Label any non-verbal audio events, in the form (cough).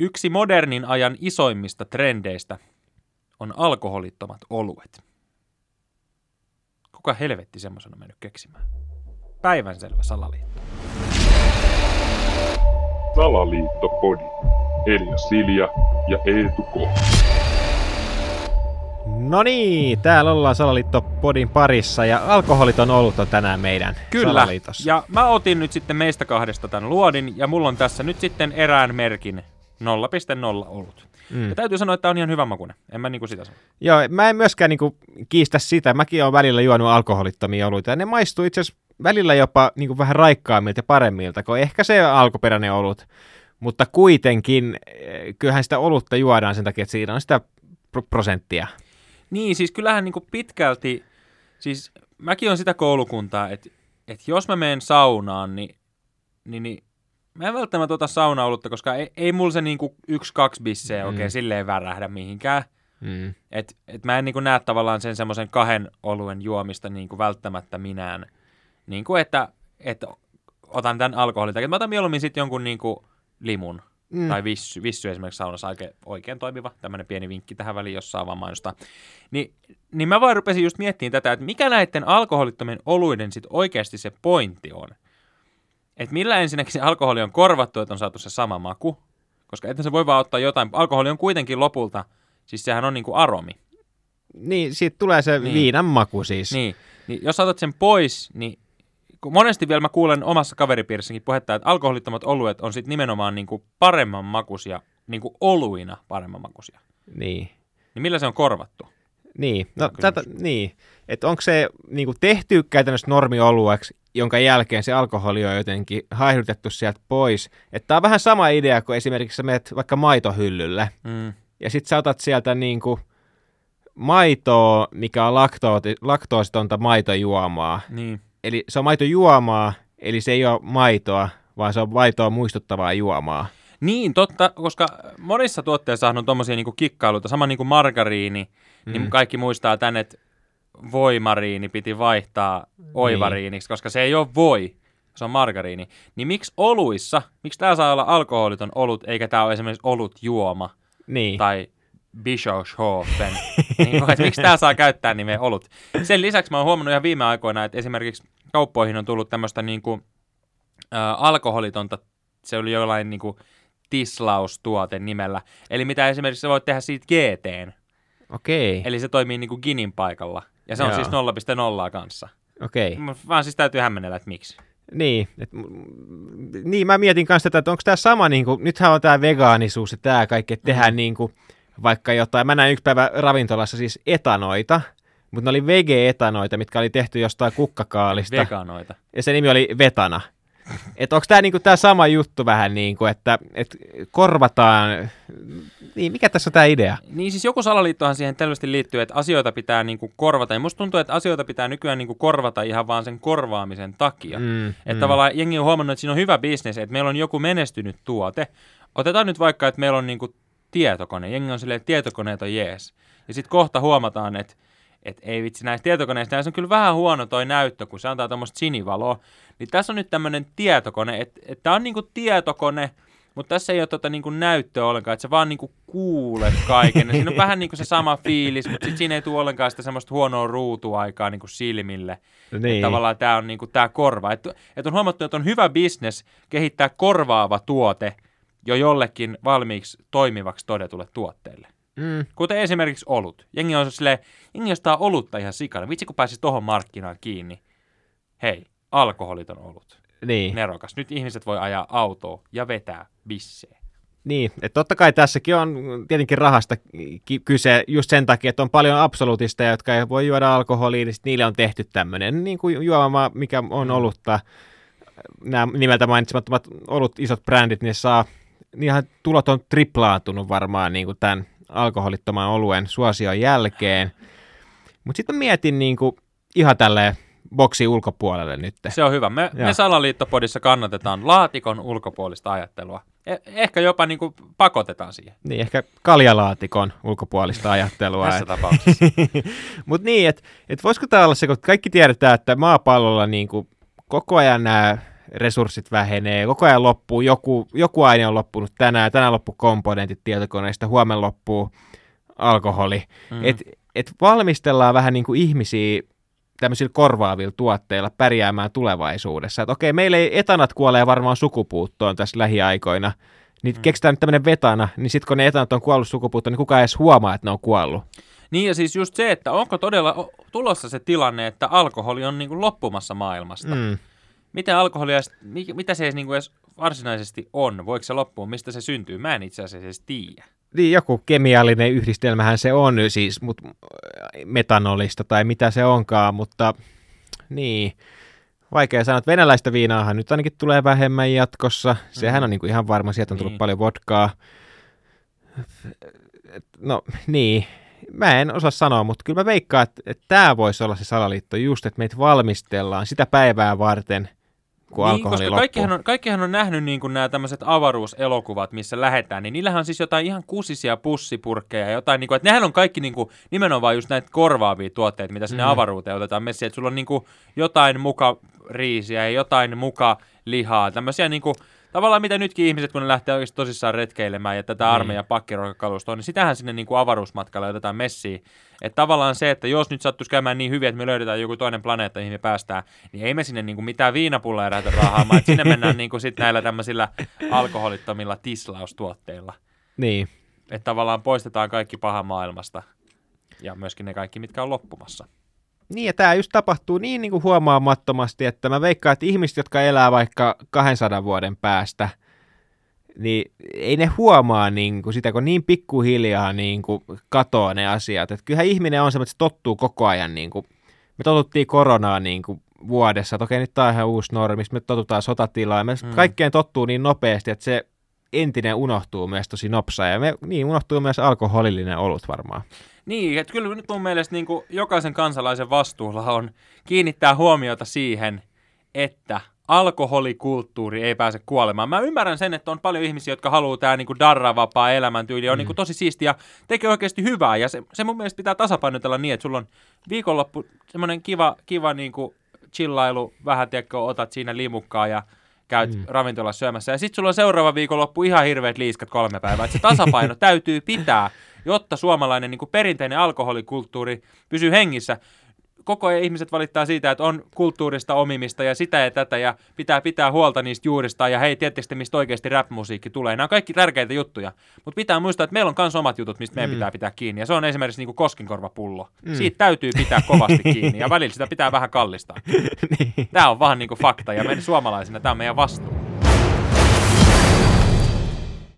Yksi modernin ajan isoimmista trendeistä on alkoholittomat oluet. Kuka helvetti semmoisen on mennyt keksimään? Päivänselvä salaliitto. Salaliittopodi. Elia Silja ja Eetu K. No niin, täällä ollaan Salaliitto-podin parissa ja alkoholiton olut on tänään meidän Kyllä, Salaliitossa. ja mä otin nyt sitten meistä kahdesta tämän luodin, ja mulla on tässä nyt sitten erään merkin 0,0 olut. Mm. Ja täytyy sanoa, että on ihan hyvä makune. En mä niinku sitä sano. Joo, mä en myöskään niinku kiistä sitä. Mäkin olen välillä juonut alkoholittomia oluita ja ne maistuu itse asiassa välillä jopa niinku vähän raikkaammilta ja paremmilta kuin ehkä se alkuperäinen olut. Mutta kuitenkin, eh, kyllähän sitä olutta juodaan sen takia, että siinä on sitä pro- prosenttia. Niin, siis kyllähän niinku pitkälti, siis mäkin on sitä koulukuntaa, että, että jos mä menen saunaan, niin, niin, niin mä en välttämättä ota saunaolutta, koska ei, ei mulla se niinku yksi-kaksi bisseä Mm. oikein silleen värähdä mihinkään. Mm. Et, et mä en niinku näe tavallaan sen semmoisen kahden oluen juomista niinku välttämättä minään. Niinku että, että otan tämän alkoholin takia. Mä otan mieluummin sitten jonkun niinku limun Mm. mm. tai vissy, vissy esimerkiksi saunassa oikein, oikein toimiva. Tämmöinen pieni vinkki tähän väliin, jos saa vaan mainostaa. Ni, niin mä vaan rupesin just miettimään tätä, että mikä näiden alkoholittomien oluiden sitten oikeasti se pointti on. Että millä ensinnäkin se alkoholi on korvattu, että on saatu se sama maku. Koska että se voi vaan ottaa jotain. Alkoholi on kuitenkin lopulta, siis sehän on niinku aromi. Niin, siitä tulee se Niin. niin. viinan maku siis. Niin, niin jos otat sen pois, niin kun monesti vielä mä kuulen omassa kaveripiirissäkin puhetta, että alkoholittomat oluet on sitten nimenomaan niinku paremman makuisia, niinku oluina paremman makuisia. niin. Niin millä se on korvattu? Niin, no tätä, niin. että onko se niinku tehty käytännössä normiolueeksi, jonka jälkeen se alkoholi on jotenkin haihdutettu sieltä pois. Että tämä on vähän sama idea kuin esimerkiksi sä menet vaikka maitohyllylle Mm. ja sitten sä otat sieltä niinku maitoa, mikä on laktooti, laktoositonta maitojuomaa. Niin. Eli se on maitojuomaa, eli se ei ole maitoa, vaan se on maitoa muistuttavaa juomaa. niin, totta, koska monissa tuotteissa on tommosia niinku kikkailuita, sama niinku margariini, mm. niin kaikki muistaa tän, että voimariini piti vaihtaa oivariiniksi, koska se ei ole voi, se on margariini. Niin miksi oluissa, miksi tää saa olla alkoholiton olut, eikä tää ole esimerkiksi olut juoma? Niin, tai Bischofshofen. niin, kuin, miksi tämä saa käyttää nimeä olut. Sen lisäksi mä oon huomannut ihan viime aikoina, että esimerkiksi kauppoihin on tullut tämmöistä niin kuin, ä, alkoholitonta, se oli jollain niin kuin, tislaustuote nimellä. Eli mitä esimerkiksi sä voit tehdä siitä GTn. okei, Eli se toimii niin kuin Ginin paikalla. Ja se on Joo. siis 0,0 kanssa. okei. Mä Vaan siis täytyy hämmennellä, että miksi. Niin, et, niin mä mietin kanssa tätä, että onko tämä sama, niin kuin, nythän on tämä vegaanisuus ja tämä kaikki, että tehdään Mm. niin kuin, vaikka jotain, mä näin yksi päivä ravintolassa siis etanoita, mutta ne oli vege-etanoita, mitkä oli tehty jostain kukkakaalista, Veganoita. ja se nimi oli vetana. Että onko tämä niinku tää sama juttu vähän niin kuin, että et korvataan, niin mikä tässä on tämä idea? Niin siis joku salaliittohan siihen selvästi liittyy, että asioita pitää niinku korvata. Ja musta tuntuu, että asioita pitää nykyään niinku korvata ihan vaan sen korvaamisen takia. Mm, Että tavallaan jengi on huomannut, että siinä on hyvä bisnes, että meillä on joku menestynyt tuote. Otetaan nyt vaikka, että meillä on niinku tietokone. Jengi on silleen, että tietokoneet on jees. Ja sitten kohta huomataan, että et ei vitsi näistä tietokoneista, näissä on kyllä vähän huono toi näyttö, kun se antaa tämmöistä sinivaloa. Niin tässä on nyt tämmöinen tietokone, että et tämä on niinku tietokone, mutta tässä ei ole tota niinku näyttöä ollenkaan, että sä vaan niinku kuulet kaiken. Siinä on vähän niinku se sama (laughs) fiilis, mutta sit siinä ei tule ollenkaan sitä semmoista huonoa ruutuaikaa niinku silmille. niin. Tavallaan tämä on niinku tää korva. Että et on huomattu, että on hyvä bisnes kehittää korvaava tuote jo jollekin valmiiksi toimivaksi todetulle tuotteelle. Mm, Kuten esimerkiksi olut. Jengi on silleen, jengi ostaa olutta ihan sikana. Vitsi kun pääsi tohon markkinaan kiinni. Hei, alkoholiton olut. Niin. Nerokas. Nyt ihmiset voi ajaa autoa ja vetää bissejä. Niin, että totta kai tässäkin on tietenkin rahasta ki- kyse just sen takia, että on paljon absolutisteja, jotka ei voi juoda alkoholia, niin niille on tehty tämmöinen niin kuin juoma, mikä on Mm. olutta. Nämä nimeltä mainitsemattomat olut, isot brändit, niin saa, niinhän tulot on triplaantunut varmaan niin kuin tämän alkoholittoman oluen suosion jälkeen. Mutta sitten mietin niin kuin ihan tälleen boksi ulkopuolelle nyt. Se on hyvä. Me, Joo. me Salaliittopodissa kannatetaan laatikon ulkopuolista ajattelua. Eh, ehkä jopa niin kuin pakotetaan siihen Niin, ehkä kaljalaatikon ulkopuolista ajattelua. tässä tapauksessa. (laughs) Mutta niin, että et voisiko tämä olla se, kun kaikki tiedetään, että maapallolla niin kuin koko ajan nämä resurssit vähenee, koko ajan loppuu, joku, joku aine on loppunut tänään, tänään loppuu komponentit tietokoneista, huomenna loppuu alkoholi. Mm. Et, et valmistellaan vähän niin kuin ihmisiä tämmöisillä korvaavilla tuotteilla pärjäämään tulevaisuudessa. Että okei, meillä ei etanat kuolee varmaan sukupuuttoon tässä lähiaikoina, niin mm. keksitään nyt tämmöinen vetana, niin sitten kun ne etanat on kuollut sukupuuttoon, niin kukaan ei edes huomaa, että ne on kuollut. Niin ja siis just se, että onko todella tulossa se tilanne, että alkoholi on niin kuin loppumassa maailmasta. Mm. Miten alkoholia, mitä se edes, niin kuin edes varsinaisesti on? Voiko se loppua? Mistä se syntyy? Mä en itse asiassa edes tiedä. Niin, joku kemiallinen yhdistelmähän se on siis mut, metanolista tai mitä se onkaan, mutta niin, vaikea sanoa, että venäläistä viinaahan nyt ainakin tulee vähemmän jatkossa. Sehän on niin kuin ihan varma, sieltä on tullut niin. paljon vodkaa. No niin, mä en osaa sanoa, mutta kyllä mä veikkaan, että, että tämä voisi olla se salaliitto just, että meitä valmistellaan sitä päivää varten, kun niin, alkoholi koska kaikkihan on, kaikkihan on nähnyt niin kuin nämä tämmöiset avaruuselokuvat, missä lähetään, niin niillähän on siis jotain ihan kusisia pussipurkkeja, jotain, niin kuin, että nehän on kaikki niin kuin, nimenomaan just näitä korvaavia tuotteita, mitä sinne mm. avaruuteen otetaan messiin, että sulla on niin kuin, jotain muka riisiä ja jotain muka lihaa, tämmöisiä niin kuin, tavallaan mitä nytkin ihmiset, kun ne lähtee oikeasti tosissaan retkeilemään ja tätä niin. armeijan pakkiruokakalustoa, niin sitähän sinne niin kuin avaruusmatkalla otetaan messiin. Että tavallaan se, että jos nyt sattuisi käymään niin hyvin, että me löydetään joku toinen planeetta, mihin me päästään, niin ei me sinne niin kuin mitään viinapulleja lähdetä rahaamaan, että sinne (laughs) mennään niin kuin sit näillä tämmöisillä alkoholittomilla tislaustuotteilla. Niin. Että tavallaan poistetaan kaikki paha maailmasta ja myöskin ne kaikki, mitkä on loppumassa. Niin, ja tämä just tapahtuu niin, niin kuin huomaamattomasti, että mä veikkaan, että ihmiset, jotka elää vaikka 200 vuoden päästä, niin ei ne huomaa niin kuin sitä, kun niin pikkuhiljaa niin kuin katoaa ne asiat. Että kyllähän ihminen on semmoinen, että se tottuu koko ajan. Niin kuin, me totuttiin koronaa niin kuin vuodessa, että okei, nyt tämä on ihan uusi normi, me totutaan sotatilaan. Me mm. kaikkeen tottuu niin nopeasti, että se entinen unohtuu myös tosi nopsaa. Ja me, niin unohtuu myös alkoholillinen olut varmaan. Niin, että kyllä nyt mun mielestä niin kuin jokaisen kansalaisen vastuulla on kiinnittää huomiota siihen, että alkoholikulttuuri ei pääse kuolemaan. Mä ymmärrän sen, että on paljon ihmisiä, jotka haluaa tämä niin darravapaa elämäntyyli, on mm. niin kuin tosi siistiä, tekee oikeasti hyvää, ja se, se mun mielestä pitää tasapainotella niin, että sulla on viikonloppu semmoinen kiva, kiva niin kuin chillailu, vähän tiedätkö, otat siinä limukkaa ja käyt mm. ravintolassa syömässä, ja sitten sulla on seuraava viikonloppu ihan hirveät liiskat kolme päivää, että se tasapaino (laughs) täytyy pitää, jotta suomalainen niin kuin perinteinen alkoholikulttuuri pysyy hengissä. Koko ajan ihmiset valittaa siitä, että on kulttuurista omimista ja sitä ja tätä ja pitää pitää huolta niistä juurista ja hei, tietysti mistä oikeasti rap-musiikki tulee. Nämä on kaikki tärkeitä juttuja, mutta pitää muistaa, että meillä on myös omat jutut, mistä meidän mm. pitää pitää kiinni ja se on esimerkiksi niin kuin koskinkorvapullo. Mm. Siitä täytyy pitää kovasti kiinni ja välillä sitä pitää vähän kallistaa. (laughs) niin. Tämä on vaan niin kuin fakta ja meidän suomalaisina tämä on meidän vastuu.